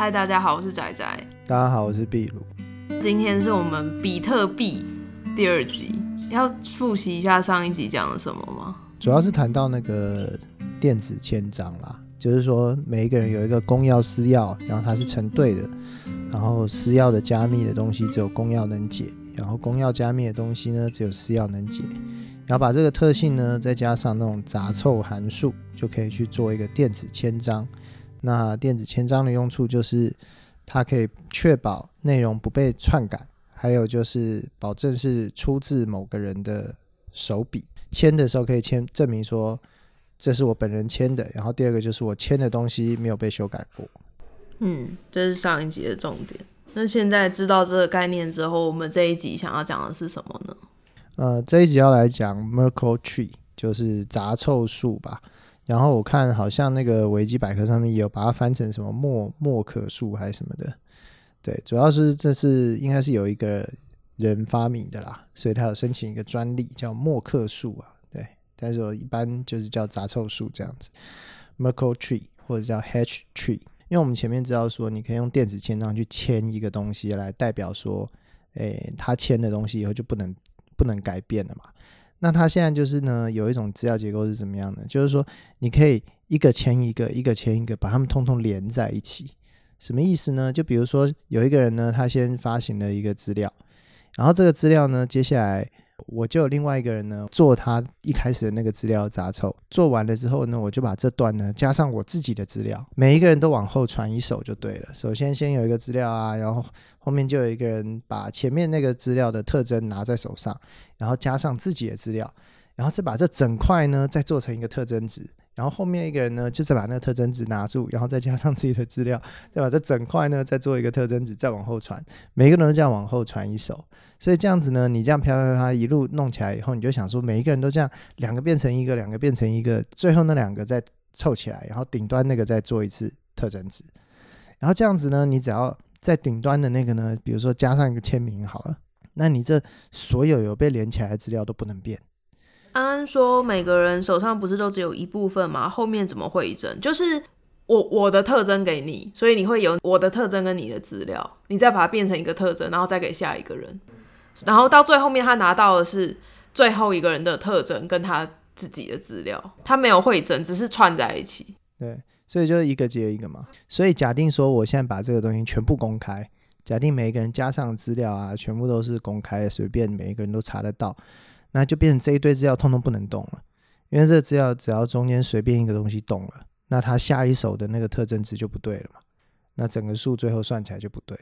嗨，大家好，我是仔仔。大家好，我是闭鲁。今天是我们比特币第二集，要复习一下上一集讲了什么吗？主要是谈到那个电子签章啦，就是说每一个人有一个公钥私钥，然后它是成对的，然后私钥的加密的东西只有公钥能解，然后公钥加密的东西呢只有私钥能解，然后把这个特性呢再加上那种杂凑函数，就可以去做一个电子签章。那电子签章的用处就是，它可以确保内容不被篡改，还有就是保证是出自某个人的手笔。签的时候可以签证明说这是我本人签的，然后第二个就是我签的东西没有被修改过。嗯，这是上一集的重点。那现在知道这个概念之后，我们这一集想要讲的是什么呢？呃，这一集要来讲 Merkle Tree，就是杂凑树吧。然后我看好像那个维基百科上面也有把它翻成什么默默克树还是什么的，对，主要是这是应该是有一个人发明的啦，所以他有申请一个专利叫莫克树啊，对，但是我一般就是叫杂凑树这样子，Merkle Tree 或者叫 Hash Tree，因为我们前面知道说你可以用电子签章去签一个东西来代表说，诶，他签的东西以后就不能不能改变了嘛。那它现在就是呢，有一种资料结构是怎么样的？就是说，你可以一个签一个，一个签一个，把它们通通连在一起。什么意思呢？就比如说，有一个人呢，他先发行了一个资料，然后这个资料呢，接下来。我就有另外一个人呢，做他一开始的那个资料杂凑，做完了之后呢，我就把这段呢加上我自己的资料，每一个人都往后传一手就对了。首先先有一个资料啊，然后后面就有一个人把前面那个资料的特征拿在手上，然后加上自己的资料，然后再把这整块呢再做成一个特征值。然后后面一个人呢，就是把那个特征值拿住，然后再加上自己的资料，再把这整块呢再做一个特征值，再往后传，每个人都这样往后传一手。所以这样子呢，你这样啪啪啪一路弄起来以后，你就想说，每一个人都这样，两个变成一个，两个变成一个，最后那两个再凑起来，然后顶端那个再做一次特征值。然后这样子呢，你只要在顶端的那个呢，比如说加上一个签名好了，那你这所有有被连起来的资料都不能变。安安说：“每个人手上不是都只有一部分吗？后面怎么会整？就是我我的特征给你，所以你会有我的特征跟你的资料，你再把它变成一个特征，然后再给下一个人，然后到最后面他拿到的是最后一个人的特征跟他自己的资料，他没有会诊，只是串在一起。对，所以就是一个接一个嘛。所以假定说我现在把这个东西全部公开，假定每一个人加上资料啊，全部都是公开的，随便每一个人都查得到。”那就变成这一堆资料通通不能动了，因为这个资料只要中间随便一个东西动了，那它下一手的那个特征值就不对了嘛，那整个数最后算起来就不对。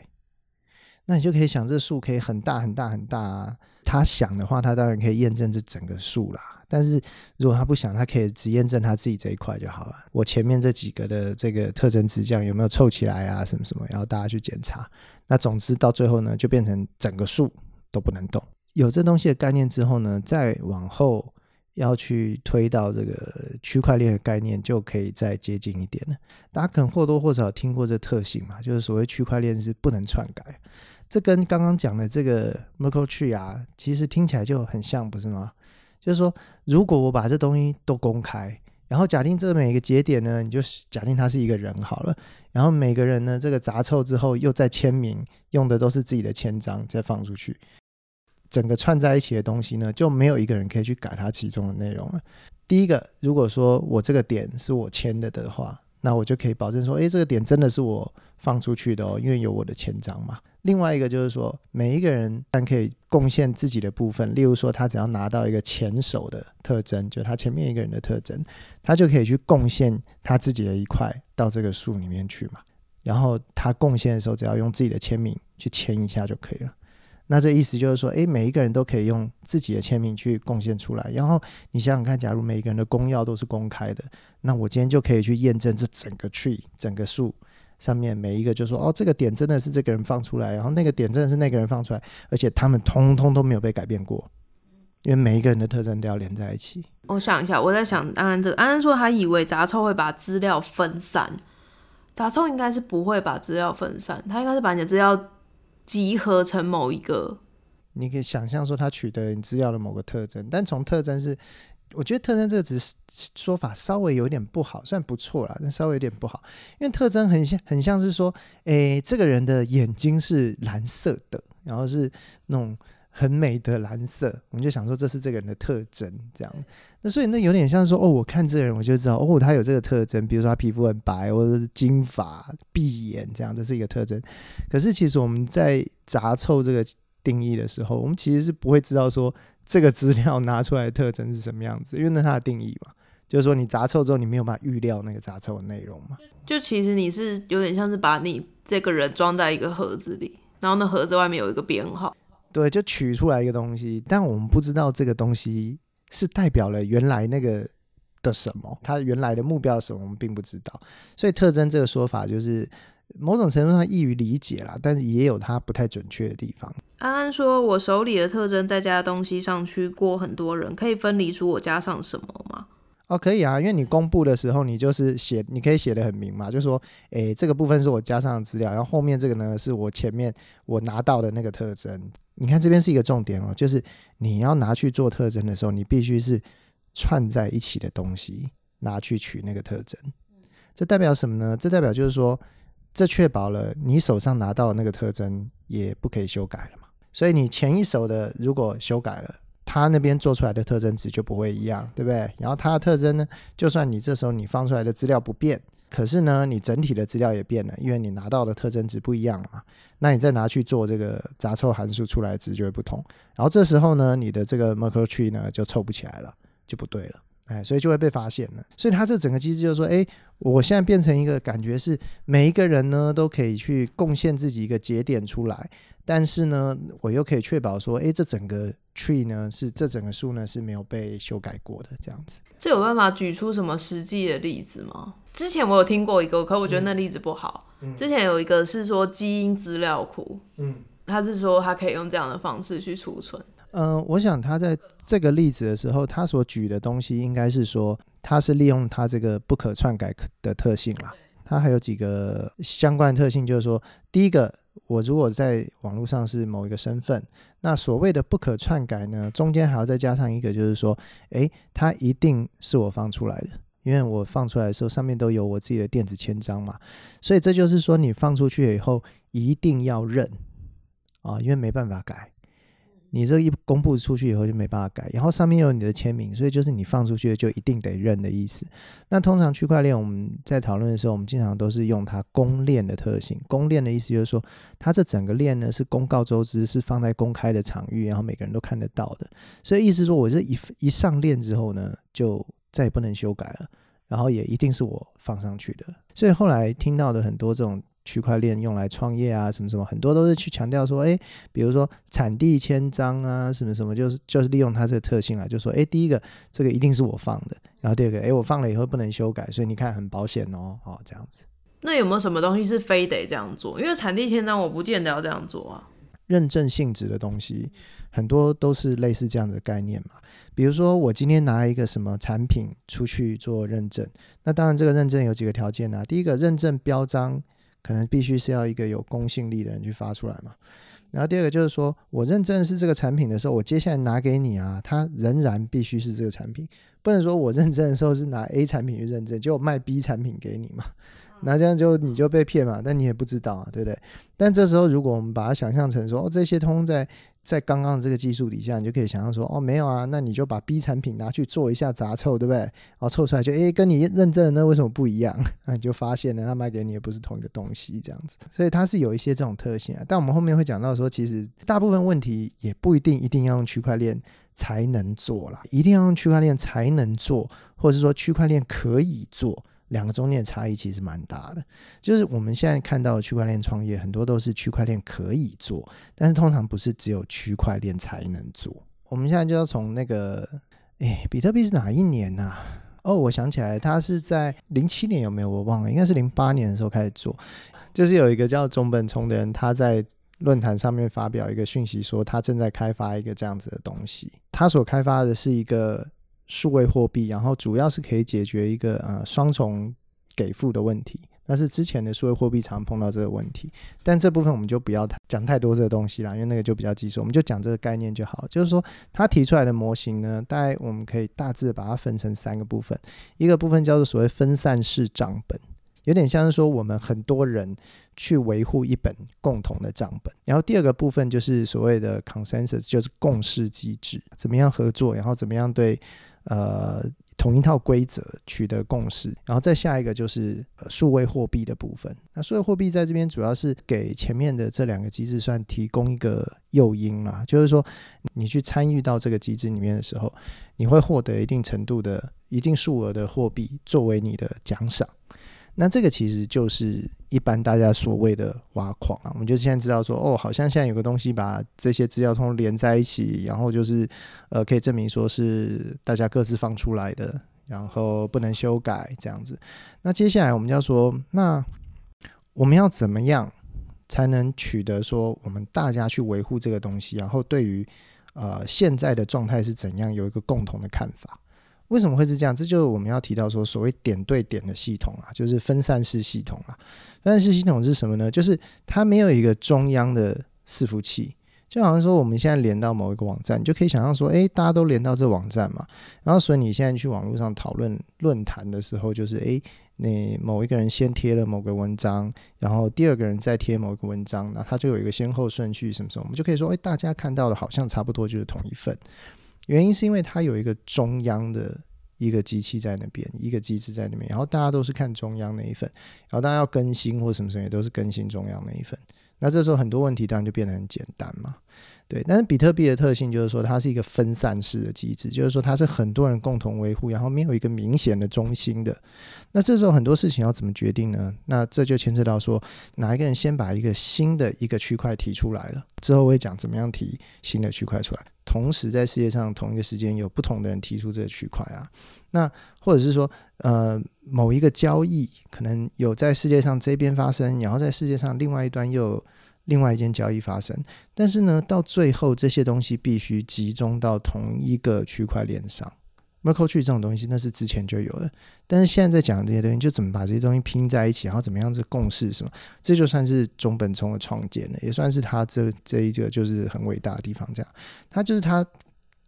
那你就可以想，这数可以很大很大很大啊。他想的话，他当然可以验证这整个数啦。但是如果他不想，他可以只验证他自己这一块就好了。我前面这几个的这个特征值这样有没有凑起来啊？什么什么，然后大家去检查。那总之到最后呢，就变成整个数都不能动。有这东西的概念之后呢，再往后要去推到这个区块链的概念，就可以再接近一点了。大家可能或多或少听过这特性嘛，就是所谓区块链是不能篡改。这跟刚刚讲的这个 Merkle Tree 啊，其实听起来就很像，不是吗？就是说，如果我把这东西都公开，然后假定这每一个节点呢，你就假定他是一个人好了，然后每个人呢，这个杂凑之后又再签名，用的都是自己的签章，再放出去。整个串在一起的东西呢，就没有一个人可以去改它其中的内容了。第一个，如果说我这个点是我签的的话，那我就可以保证说，诶，这个点真的是我放出去的哦，因为有我的签章嘛。另外一个就是说，每一个人但可以贡献自己的部分，例如说，他只要拿到一个前手的特征，就他前面一个人的特征，他就可以去贡献他自己的一块到这个树里面去嘛。然后他贡献的时候，只要用自己的签名去签一下就可以了。那这意思就是说，诶，每一个人都可以用自己的签名去贡献出来。然后你想想看，假如每一个人的公钥都是公开的，那我今天就可以去验证这整个 tree 整个树上面每一个，就说哦，这个点真的是这个人放出来，然后那个点真的是那个人放出来，而且他们通通都没有被改变过，因为每一个人的特征都要连在一起。我想一下，我在想安安这个，安安说他以为杂凑会把资料分散，杂凑应该是不会把资料分散，他应该是把你的资料。集合成某一个，你可以想象说，他取得你资料的某个特征，但从特征是我觉得特征这个词说法稍微有点不好，虽然不错啦，但稍微有点不好，因为特征很像很像是说，诶，这个人的眼睛是蓝色的，然后是那种很美的蓝色，我们就想说这是这个人的特征，这样。那所以那有点像说，哦，我看这个人我就知道，哦，他有这个特征，比如说他皮肤很白，或者是金发、碧眼这样，这是一个特征。可是其实我们在杂凑这个定义的时候，我们其实是不会知道说。这个资料拿出来的特征是什么样子？因为那它的定义嘛，就是说你杂凑之后，你没有办法预料那个杂凑的内容嘛。就其实你是有点像是把你这个人装在一个盒子里，然后那盒子外面有一个编号。对，就取出来一个东西，但我们不知道这个东西是代表了原来那个的什么，它原来的目标是什么，我们并不知道。所以特征这个说法就是。某种程度上易于理解啦，但是也有它不太准确的地方。安安说：“我手里的特征再加东西上去过很多人，可以分离出我加上什么吗？”哦，可以啊，因为你公布的时候，你就是写，你可以写的很明嘛，就说：“诶，这个部分是我加上的资料，然后后面这个呢是我前面我拿到的那个特征。”你看这边是一个重点哦，就是你要拿去做特征的时候，你必须是串在一起的东西拿去取那个特征。这代表什么呢？这代表就是说。这确保了你手上拿到的那个特征也不可以修改了嘛？所以你前一手的如果修改了，他那边做出来的特征值就不会一样，对不对？然后他的特征呢，就算你这时候你放出来的资料不变，可是呢，你整体的资料也变了，因为你拿到的特征值不一样了嘛。那你再拿去做这个杂凑函数出来的值就会不同。然后这时候呢，你的这个 Merkle tree 呢就凑不起来了，就不对了。哎，所以就会被发现了。所以它这整个机制就是说，哎，我现在变成一个感觉是每一个人呢都可以去贡献自己一个节点出来，但是呢，我又可以确保说，哎，这整个 tree 呢是这整个树呢是没有被修改过的这样子。这有办法举出什么实际的例子吗？之前我有听过一个，可我觉得那例子不好。嗯，之前有一个是说基因资料库，嗯，他是说他可以用这样的方式去储存。嗯、呃，我想他在这个例子的时候，他所举的东西应该是说，他是利用他这个不可篡改的特性啦。他还有几个相关的特性，就是说，第一个，我如果在网络上是某一个身份，那所谓的不可篡改呢，中间还要再加上一个，就是说，诶，它一定是我放出来的，因为我放出来的时候上面都有我自己的电子签章嘛，所以这就是说，你放出去以后一定要认啊，因为没办法改。你这一公布出去以后就没办法改，然后上面有你的签名，所以就是你放出去就一定得认的意思。那通常区块链我们在讨论的时候，我们经常都是用它公链的特性。公链的意思就是说，它这整个链呢是公告周知，是放在公开的场域，然后每个人都看得到的。所以意思说，我这一一上链之后呢，就再也不能修改了，然后也一定是我放上去的。所以后来听到的很多这种。区块链用来创业啊，什么什么，很多都是去强调说，哎，比如说产地签章啊，什么什么，就是就是利用它这个特性啊，就说，哎，第一个这个一定是我放的，然后第二个，哎，我放了以后不能修改，所以你看很保险哦，哦，这样子。那有没有什么东西是非得这样做？因为产地签章我不见得要这样做啊。认证性质的东西很多都是类似这样的概念嘛，比如说我今天拿一个什么产品出去做认证，那当然这个认证有几个条件啊，第一个认证标章。可能必须是要一个有公信力的人去发出来嘛。然后第二个就是说，我认证是这个产品的时候，我接下来拿给你啊，它仍然必须是这个产品，不能说我认证的时候是拿 A 产品去认证，就卖 B 产品给你嘛。那这样就你就被骗嘛，但你也不知道啊，对不对？但这时候如果我们把它想象成说，哦，这些通在在刚刚这个技术底下，你就可以想象说，哦，没有啊，那你就把 B 产品拿去做一下杂凑，对不对？然后凑出来就，诶，跟你认证的那为什么不一样？那你就发现了，他卖给你也不是同一个东西，这样子。所以它是有一些这种特性啊。但我们后面会讲到说，其实大部分问题也不一定一定要用区块链才能做啦，一定要用区块链才能做，或者是说区块链可以做。两个中间的差异其实蛮大的，就是我们现在看到的区块链创业，很多都是区块链可以做，但是通常不是只有区块链才能做。我们现在就要从那个，哎，比特币是哪一年呐、啊？哦，我想起来，它是在零七年有没有？我忘了，应该是零八年的时候开始做。就是有一个叫中本聪的人，他在论坛上面发表一个讯息，说他正在开发一个这样子的东西。他所开发的是一个。数位货币，然后主要是可以解决一个呃双重给付的问题。那是之前的数位货币常碰到这个问题，但这部分我们就不要讲太多这个东西啦，因为那个就比较技术，我们就讲这个概念就好。就是说，他提出来的模型呢，大概我们可以大致把它分成三个部分，一个部分叫做所谓分散式账本，有点像是说我们很多人去维护一本共同的账本，然后第二个部分就是所谓的 consensus，就是共识机制，怎么样合作，然后怎么样对呃。同一套规则取得共识，然后再下一个就是数位货币的部分。那数位货币在这边主要是给前面的这两个机制算提供一个诱因啦，就是说你去参与到这个机制里面的时候，你会获得一定程度的一定数额的货币作为你的奖赏。那这个其实就是一般大家所谓的挖矿啊，我们就现在知道说，哦，好像现在有个东西把这些资料通连在一起，然后就是呃，可以证明说是大家各自放出来的，然后不能修改这样子。那接下来我们要说，那我们要怎么样才能取得说我们大家去维护这个东西，然后对于呃现在的状态是怎样有一个共同的看法？为什么会是这样？这就是我们要提到说，所谓点对点的系统啊，就是分散式系统啊。分散式系统是什么呢？就是它没有一个中央的伺服器，就好像说我们现在连到某一个网站，你就可以想象说，诶，大家都连到这网站嘛。然后，所以你现在去网络上讨论论坛的时候，就是诶，你某一个人先贴了某个文章，然后第二个人再贴某一个文章，那它就有一个先后顺序什么什么，我们就可以说，诶，大家看到的好像差不多就是同一份。原因是因为它有一个中央的一个机器在那边，一个机制在那边，然后大家都是看中央那一份，然后大家要更新或什么什么也都是更新中央那一份。那这时候很多问题当然就变得很简单嘛，对。但是比特币的特性就是说它是一个分散式的机制，就是说它是很多人共同维护，然后没有一个明显的中心的。那这时候很多事情要怎么决定呢？那这就牵扯到说哪一个人先把一个新的一个区块提出来了，之后会讲怎么样提新的区块出来。同时，在世界上同一个时间有不同的人提出这个区块啊，那或者是说，呃，某一个交易可能有在世界上这边发生，然后在世界上另外一端又有另外一件交易发生，但是呢，到最后这些东西必须集中到同一个区块链上。Merkle tree 这种东西，那是之前就有的，但是现在在讲这些东西，就怎么把这些东西拼在一起，然后怎么样子共识什么，这就算是中本聪的创建了，也算是他这这一个就是很伟大的地方。这样，他就是他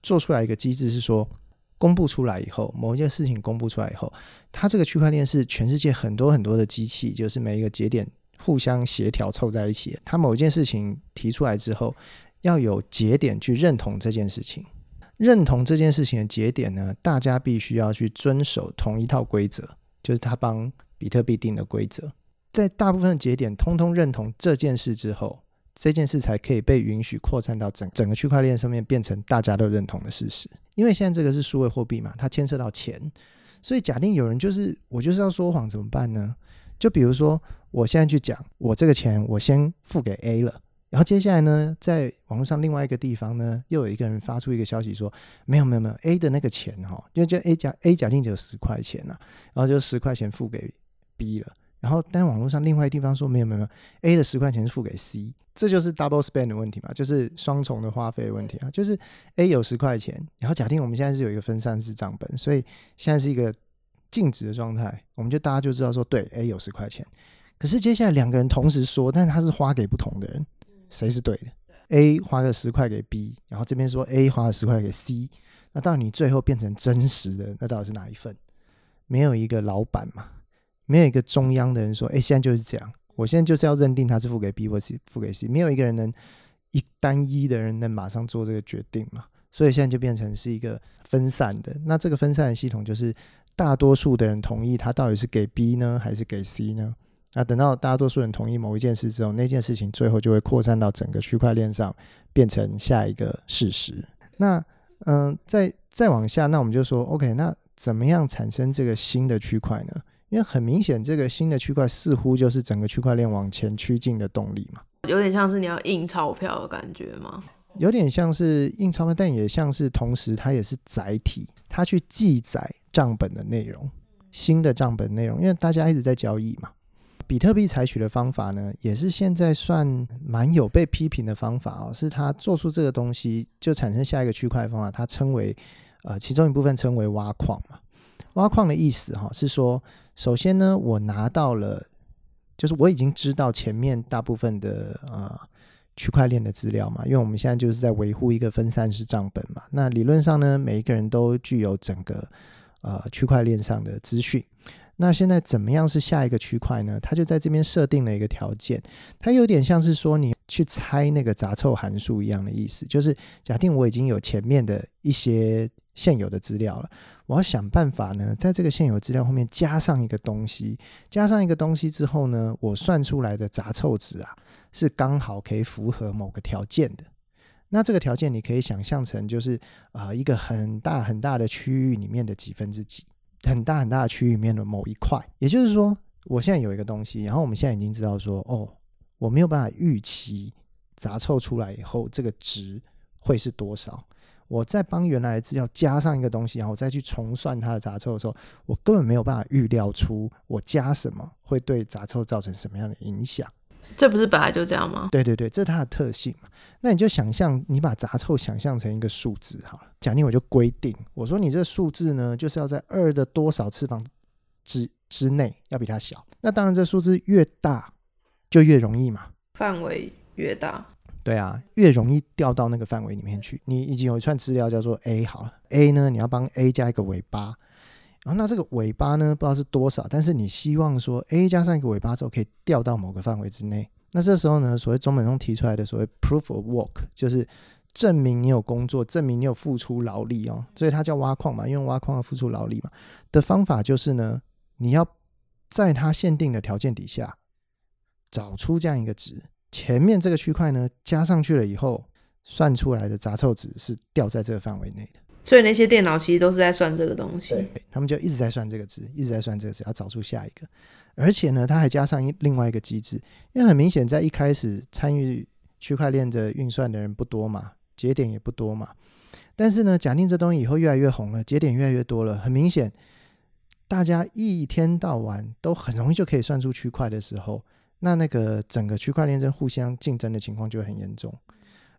做出来一个机制，是说公布出来以后，某一件事情公布出来以后，他这个区块链是全世界很多很多的机器，就是每一个节点互相协调凑在一起。他某一件事情提出来之后，要有节点去认同这件事情。认同这件事情的节点呢，大家必须要去遵守同一套规则，就是他帮比特币定的规则。在大部分节点通通认同这件事之后，这件事才可以被允许扩散到整整个区块链上面，变成大家都认同的事实。因为现在这个是数位货币嘛，它牵涉到钱，所以假定有人就是我就是要说谎怎么办呢？就比如说我现在去讲，我这个钱我先付给 A 了。然后接下来呢，在网络上另外一个地方呢，又有一个人发出一个消息说，没有没有没有，A 的那个钱哈，因为就 A 假 A 假定只有十块钱呐，然后就十块钱付给 B 了。然后但网络上另外一个地方说，没有没有没有，A 的十块钱是付给 C，这就是 double spend 的问题嘛，就是双重的花费问题啊。就是 A 有十块钱，然后假定我们现在是有一个分散式账本，所以现在是一个静止的状态，我们就大家就知道说，对，A 有十块钱。可是接下来两个人同时说，但是他是花给不同的人。谁是对的？A 花个十块给 B，然后这边说 A 花了十块给 C，那到你最后变成真实的，那到底是哪一份？没有一个老板嘛，没有一个中央的人说，哎，现在就是这样，我现在就是要认定他是付给 B 或是付给 C，没有一个人能一单一的人能马上做这个决定嘛，所以现在就变成是一个分散的。那这个分散的系统就是大多数的人同意他到底是给 B 呢，还是给 C 呢？那等到大多数人同意某一件事之后，那件事情最后就会扩散到整个区块链上，变成下一个事实。那嗯、呃，再再往下，那我们就说，OK，那怎么样产生这个新的区块呢？因为很明显，这个新的区块似乎就是整个区块链往前趋近的动力嘛。有点像是你要印钞票的感觉吗？有点像是印钞票，但也像是同时它也是载体，它去记载账本的内容，新的账本内容，因为大家一直在交易嘛。比特币采取的方法呢，也是现在算蛮有被批评的方法哦，是他做出这个东西就产生下一个区块的方法，它称为呃其中一部分称为挖矿嘛。挖矿的意思哈、是说，首先呢，我拿到了就是我已经知道前面大部分的呃区块链的资料嘛，因为我们现在就是在维护一个分散式账本嘛。那理论上呢，每一个人都具有整个呃区块链上的资讯。那现在怎么样是下一个区块呢？他就在这边设定了一个条件，它有点像是说你去猜那个杂凑函数一样的意思，就是假定我已经有前面的一些现有的资料了，我要想办法呢，在这个现有资料后面加上一个东西，加上一个东西之后呢，我算出来的杂凑值啊，是刚好可以符合某个条件的。那这个条件你可以想象成就是啊、一个很大很大的区域里面的几分之几。很大很大的区域里面的某一块，也就是说，我现在有一个东西，然后我们现在已经知道说，哦，我没有办法预期杂凑出来以后这个值会是多少。我再帮原来的资料加上一个东西，然后我再去重算它的杂凑的时候，我根本没有办法预料出我加什么会对杂凑造成什么样的影响。这不是本来就这样吗？对对对，这是它的特性嘛。那你就想象，你把杂臭想象成一个数字好了。假定我就规定，我说你这个数字呢，就是要在二的多少次方之之内要比它小。那当然，这数字越大就越容易嘛，范围越大。对啊，越容易掉到那个范围里面去。你已经有一串资料叫做 A 好了，A 呢，你要帮 A 加一个尾巴。然后那这个尾巴呢，不知道是多少，但是你希望说 A 加上一个尾巴之后可以掉到某个范围之内。那这时候呢，所谓中本聪提出来的所谓 proof of work，就是证明你有工作，证明你有付出劳力哦。所以它叫挖矿嘛，因为挖矿要付出劳力嘛。的方法就是呢，你要在它限定的条件底下找出这样一个值，前面这个区块呢加上去了以后，算出来的杂凑值是掉在这个范围内的。所以那些电脑其实都是在算这个东西，他们就一直在算这个值，一直在算这个值，要找出下一个。而且呢，它还加上另外一个机制，因为很明显在一开始参与区块链的运算的人不多嘛，节点也不多嘛。但是呢，假定这东西以后越来越红了，节点越来越多了，很明显，大家一天到晚都很容易就可以算出区块的时候，那那个整个区块链在互相竞争的情况就会很严重，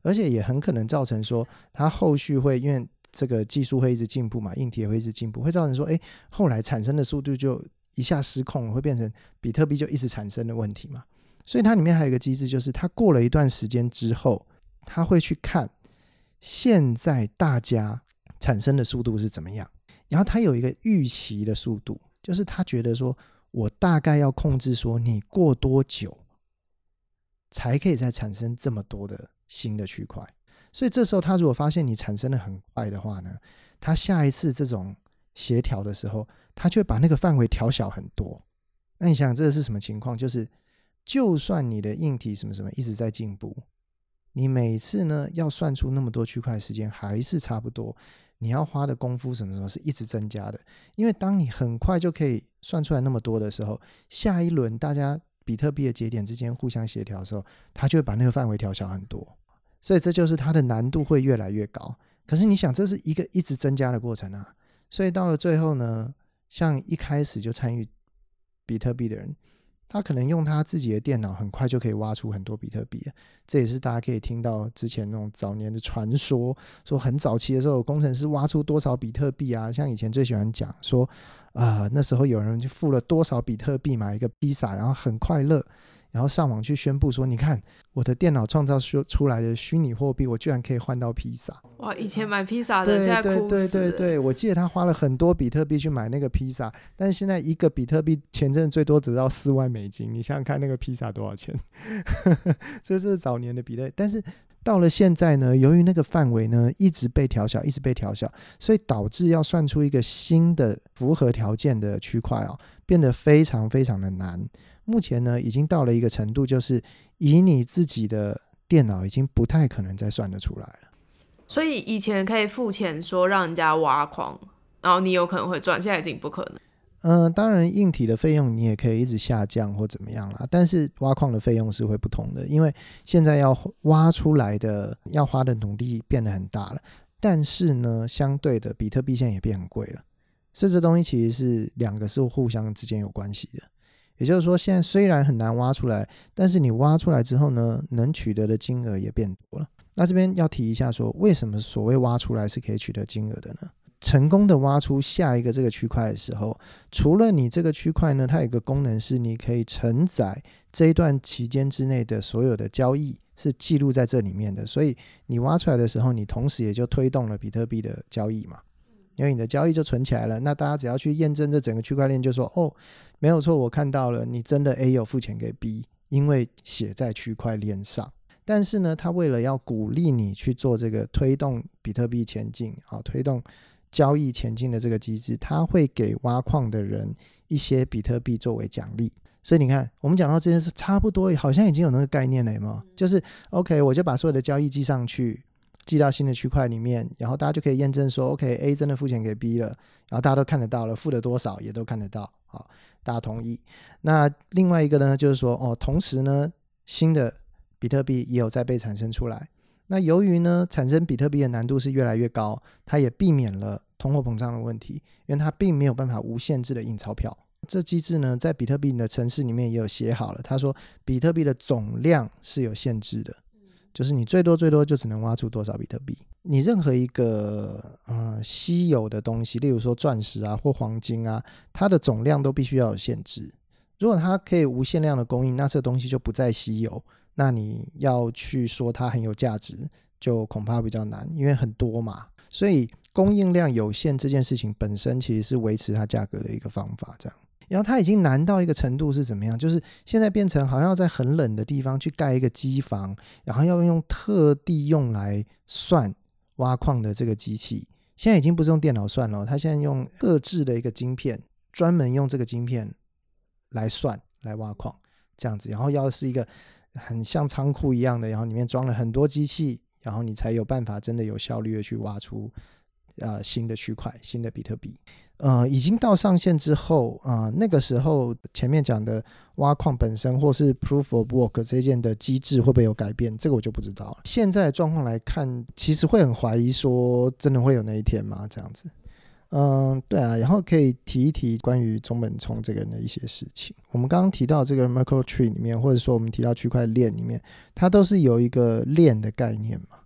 而且也很可能造成说，它后续会因为。这个技术会一直进步嘛，硬体也会一直进步，会造成说，哎，后来产生的速度就一下失控了，会变成比特币就一直产生的问题嘛。所以它里面还有一个机制，就是它过了一段时间之后，它会去看现在大家产生的速度是怎么样，然后它有一个预期的速度，就是他觉得说我大概要控制说你过多久才可以再产生这么多的新的区块。所以这时候，他如果发现你产生的很快的话呢，他下一次这种协调的时候，他就会把那个范围调小很多。那你想，这是什么情况？就是就算你的硬体什么什么一直在进步，你每次呢要算出那么多区块时间还是差不多，你要花的功夫什么什么是一直增加的。因为当你很快就可以算出来那么多的时候，下一轮大家比特币的节点之间互相协调的时候，他就会把那个范围调小很多。所以这就是它的难度会越来越高。可是你想，这是一个一直增加的过程啊。所以到了最后呢，像一开始就参与比特币的人，他可能用他自己的电脑很快就可以挖出很多比特币。这也是大家可以听到之前那种早年的传说，说很早期的时候，工程师挖出多少比特币啊。像以前最喜欢讲说，啊、那时候有人就付了多少比特币买一个披萨，然后很快乐。然后上网去宣布说：“你看，我的电脑创造出出来的虚拟货币，我居然可以换到披萨！哇，以前买披萨的现在。对对对对，我记得他花了很多比特币去买那个披萨，但是现在一个比特币前阵最多只到四万美金。你想想看，那个披萨多少钱？这是早年的比特，但是到了现在呢，由于那个范围呢一直被调小，一直被调小，所以导致要算出一个新的符合条件的区块啊，变得非常非常的难。”目前呢，已经到了一个程度，就是以你自己的电脑已经不太可能再算得出来了。所以以前可以付钱说让人家挖矿，然后你有可能会赚，现在已经不可能。嗯、呃，当然硬体的费用你也可以一直下降或怎么样啦，但是挖矿的费用是会不同的，因为现在要挖出来的要花的努力变得很大了。但是呢，相对的比特币现在也变很贵了，所以这东西其实是两个是互相之间有关系的。也就是说，现在虽然很难挖出来，但是你挖出来之后呢，能取得的金额也变多了。那这边要提一下说，为什么所谓挖出来是可以取得金额的呢？成功的挖出下一个这个区块的时候，除了你这个区块呢，它有个功能是你可以承载这一段期间之内的所有的交易是记录在这里面的，所以你挖出来的时候，你同时也就推动了比特币的交易嘛，因为你的交易就存起来了。那大家只要去验证这整个区块链，就说哦，没有错，我看到了，你真的 A 有付钱给 B，因为写在区块链上。但是呢，他为了要鼓励你去做这个推动比特币前进啊，推动交易前进的这个机制，他会给挖矿的人一些比特币作为奖励。所以你看，我们讲到这件事，差不多好像已经有那个概念了嘛，就是 OK，我就把所有的交易记上去，记到新的区块里面，然后大家就可以验证说，OK，A 真的付钱给 B 了，然后大家都看得到了，付了多少也都看得到，好，大家同意。那另外一个呢，就是说，哦，同时呢，新的比特币也有在被产生出来。那由于呢，产生比特币的难度是越来越高，它也避免了通货膨胀的问题，因为它并没有办法无限制的印钞票。这机制呢，在比特币的程式里面也有写好了。他说，比特币的总量是有限制的，就是你最多最多就只能挖出多少比特币。你任何一个呃稀有的东西，例如说钻石啊或黄金啊，它的总量都必须要有限制。如果它可以无限量的供应，那这东西就不再稀有。那你要去说它很有价值，就恐怕比较难，因为很多嘛。所以供应量有限这件事情本身其实是维持它价格的一个方法。这样，然后它已经难到一个程度是怎么样？就是现在变成好像要在很冷的地方去盖一个机房，然后要用特地用来算挖矿的这个机器。现在已经不是用电脑算了，它现在用特制的一个晶片，专门用这个晶片来算来挖矿这样子。然后要是一个。很像仓库一样的，然后里面装了很多机器，然后你才有办法真的有效率的去挖出呃新的区块、新的比特币。呃，已经到上线之后啊、那个时候前面讲的挖矿本身或是 Proof of Work 这件的机制会不会有改变？这个我就不知道了。现在的状况来看，其实会很怀疑说，真的会有那一天吗？这样子。嗯，对啊，然后可以提一提关于中本聪这个人的一些事情。我们刚刚提到这个 Merkle Tree 里面，或者说我们提到区块链里面，它都是有一个链的概念嘛。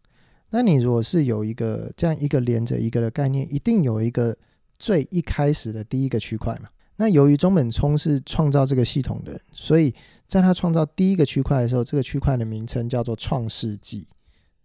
那你如果是有一个这样一个连着一个的概念，一定有一个最一开始的第一个区块嘛。那由于中本聪是创造这个系统的人，所以在他创造第一个区块的时候，这个区块的名称叫做创世纪，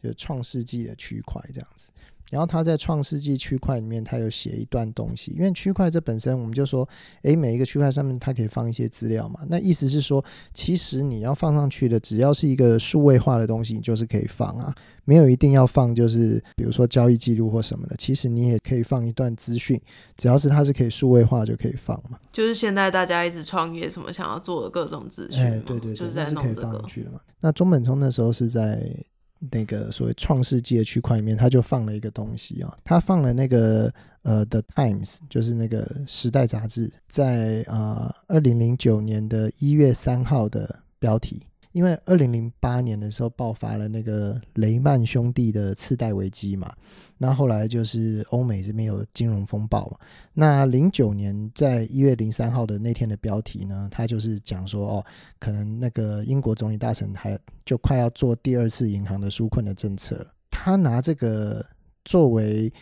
就创世纪的区块这样子。然后他在创世纪区块里面，他有写一段东西。因为区块这本身，我们就说，诶，每一个区块上面它可以放一些资料嘛。那意思是说，其实你要放上去的，只要是一个数位化的东西，你就是可以放啊，没有一定要放，就是比如说交易记录或什么的。其实你也可以放一段资讯，只要是它是可以数位化就可以放嘛。就是现在大家一直创业什么想要做的各种资讯，哎，对对对，就是在弄这个，是可以放上去的嘛。那中本聪那时候是在。那个所谓创世纪的区块里面，他就放了一个东西啊、哦，他放了那个呃《The Times》，就是那个《时代》杂志，在啊二零零九年的一月三号的标题。因为二零零八年的时候爆发了那个雷曼兄弟的次贷危机嘛，那后来就是欧美这边有金融风暴嘛。那零九年在一月零三号的那天的标题呢，他就是讲说哦，可能那个英国总理大臣还就快要做第二次银行的纾困的政策了。他拿这个作为。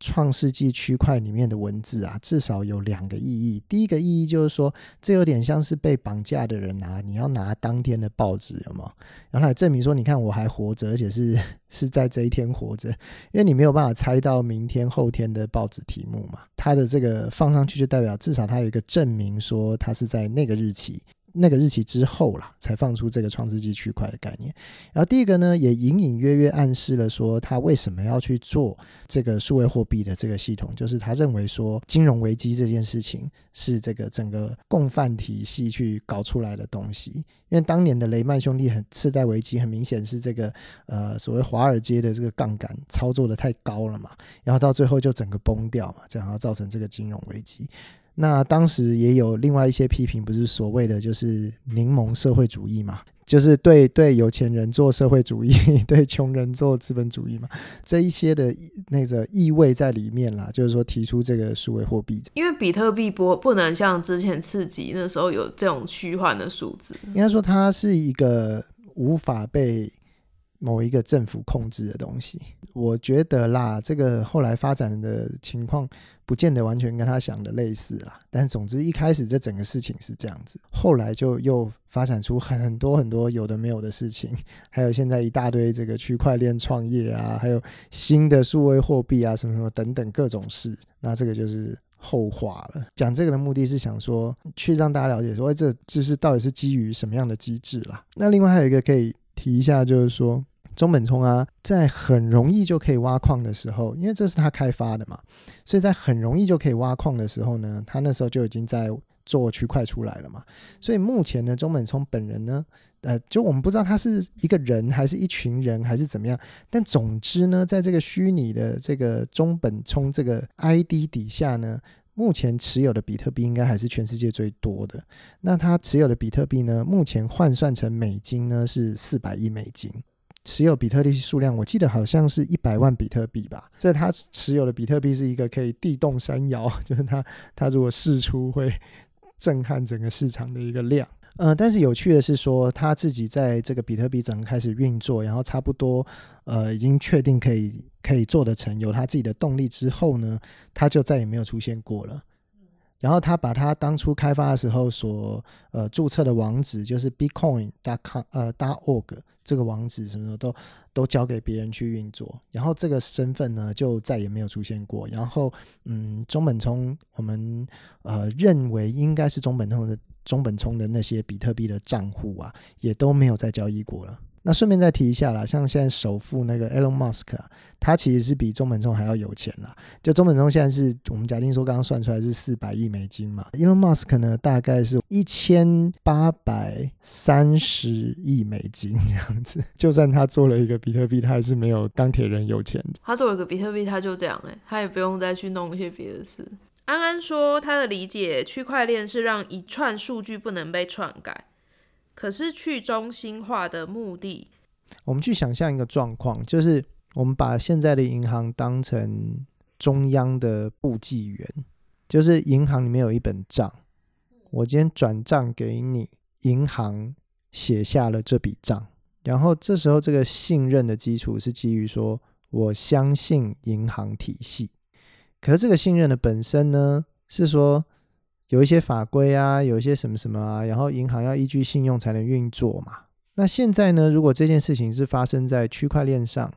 创世纪区块里面的文字啊，至少有两个意义。第一个意义就是说，这有点像是被绑架的人啊，你要拿当天的报纸，有没有？然后来证明说，你看我还活着，而且是是在这一天活着，因为你没有办法猜到明天、后天的报纸题目嘛。他的这个放上去，就代表至少他有一个证明，说他是在那个日期。那个日期之后啦，才放出这个创世纪区块的概念。然后第一个呢，也隐隐约约暗示了说，他为什么要去做这个数位货币的这个系统，就是他认为说，金融危机这件事情是这个整个共犯体系去搞出来的东西。因为当年的雷曼兄弟很次贷危机，很明显是这个呃所谓华尔街的这个杠杆操作的太高了嘛，然后到最后就整个崩掉嘛，这样要造成这个金融危机。那当时也有另外一些批评，不是所谓的就是柠檬社会主义嘛，就是对对有钱人做社会主义，对穷人做资本主义嘛，这一些的那个意味在里面啦，就是说提出这个数位货币，因为比特币不不能像之前刺激那时候有这种虚幻的数字，应该说它是一个无法被某一个政府控制的东西。我觉得啦，这个后来发展的情况不见得完全跟他想的类似啦。但总之一开始这整个事情是这样子，后来就又发展出很多很多有的没有的事情，还有现在一大堆这个区块链创业啊，还有新的数位货币啊，什么什么等等各种事。那这个就是后话了。讲这个的目的是想说，去让大家了解说，这就是到底是基于什么样的机制啦。那另外还有一个可以提一下，就是说。中本聪啊，在很容易就可以挖矿的时候，因为这是他开发的嘛，所以在很容易就可以挖矿的时候呢，他那时候就已经在做区块出来了嘛。所以目前呢，中本聪本人呢，呃，就我们不知道他是一个人还是一群人还是怎么样，但总之呢，在这个虚拟的这个中本聪这个 ID 底下呢，目前持有的比特币应该还是全世界最多的。那他持有的比特币呢，目前换算成美金呢是四百亿美金。持有比特币数量，我记得好像是一百万比特币吧。这他持有的比特币是一个可以地动山摇，就是他他如果释出会震撼整个市场的一个量。呃，但是有趣的是说，他自己在这个比特币整个开始运作，然后差不多呃已经确定可以可以做得成，有他自己的动力之后呢，他就再也没有出现过了。然后他把他当初开发的时候所呃注册的网址，就是 bitcoin.com 呃 .org 这个网址什么的都都交给别人去运作，然后这个身份呢就再也没有出现过。然后嗯，中本聪我们呃认为应该是中本聪的中本聪的那些比特币的账户啊，也都没有再交易过了。那顺便再提一下啦，像现在首富那个 Elon Musk 啊，他其实是比中本聪还要有钱啦。就中本聪现在是我们假定说刚刚算出来是四百亿美金嘛，Elon Musk 呢大概是一千八百三十亿美金这样子。就算他做了一个比特币，他还是没有钢铁人有钱。他做了一个比特币，他就这样哎、欸，他也不用再去弄一些别的事。安安说他的理解，区块链是让一串数据不能被篡改。可是去中心化的目的，我们去想象一个状况，就是我们把现在的银行当成中央的簿记员，就是银行里面有一本账，我今天转账给你，银行写下了这笔账，然后这时候这个信任的基础是基于说我相信银行体系，可是这个信任的本身呢，是说。有一些法规啊，有一些什么什么啊，然后银行要依据信用才能运作嘛。那现在呢，如果这件事情是发生在区块链上，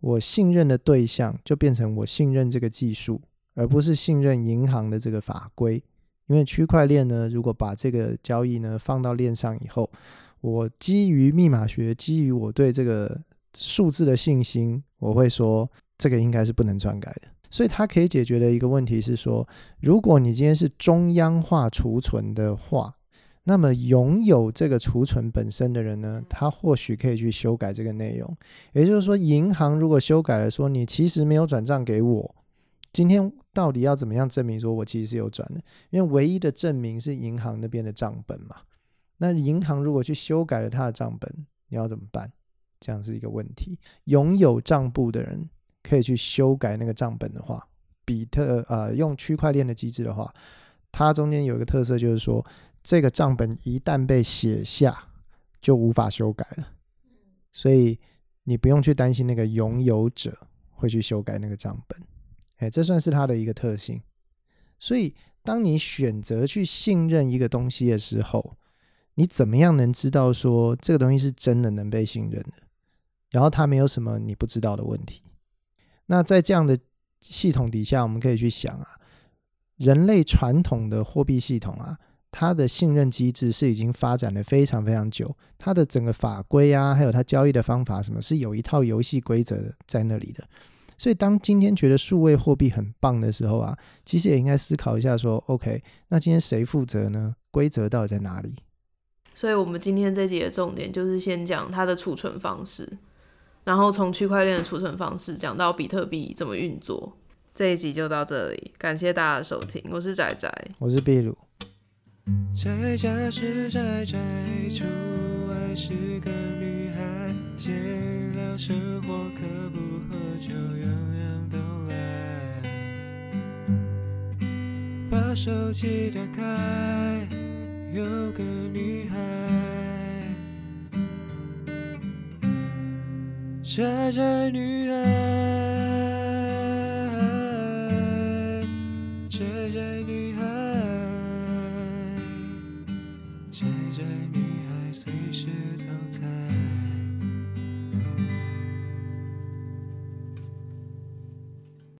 我信任的对象就变成我信任这个技术，而不是信任银行的这个法规。因为区块链呢，如果把这个交易呢放到链上以后，我基于密码学，基于我对这个数字的信心，我会说这个应该是不能篡改的。所以它可以解决的一个问题是说，如果你今天是中央化储存的话，那么拥有这个储存本身的人呢，他或许可以去修改这个内容。也就是说，银行如果修改了说你其实没有转账给我，今天到底要怎么样证明说我其实是有转的？因为唯一的证明是银行那边的账本嘛。那银行如果去修改了他的账本，你要怎么办？这样是一个问题。拥有账簿的人。可以去修改那个账本的话，比特呃用区块链的机制的话，它中间有一个特色，就是说这个账本一旦被写下，就无法修改了。所以你不用去担心那个拥有者会去修改那个账本，哎，这算是它的一个特性。所以当你选择去信任一个东西的时候，你怎么样能知道说这个东西是真的能被信任的？然后它没有什么你不知道的问题？那在这样的系统底下，我们可以去想啊，人类传统的货币系统啊，它的信任机制是已经发展的非常非常久，它的整个法规啊，还有它交易的方法什么，是有一套游戏规则在那里的。所以，当今天觉得数位货币很棒的时候啊，其实也应该思考一下说，OK，那今天谁负责呢？规则到底在哪里？所以我们今天这集的重点就是先讲它的储存方式。然后从区块链的储存方式讲到比特币怎么运作，这一集就到这里，感谢大家的收听，我是仔仔，我是秘鲁。宅家是宅宅，出外是个女孩，闲聊生活可不喝酒，样样都来。把手机打开，有个女孩。宅宅女孩，宅宅女孩，宅宅女孩，随时都在。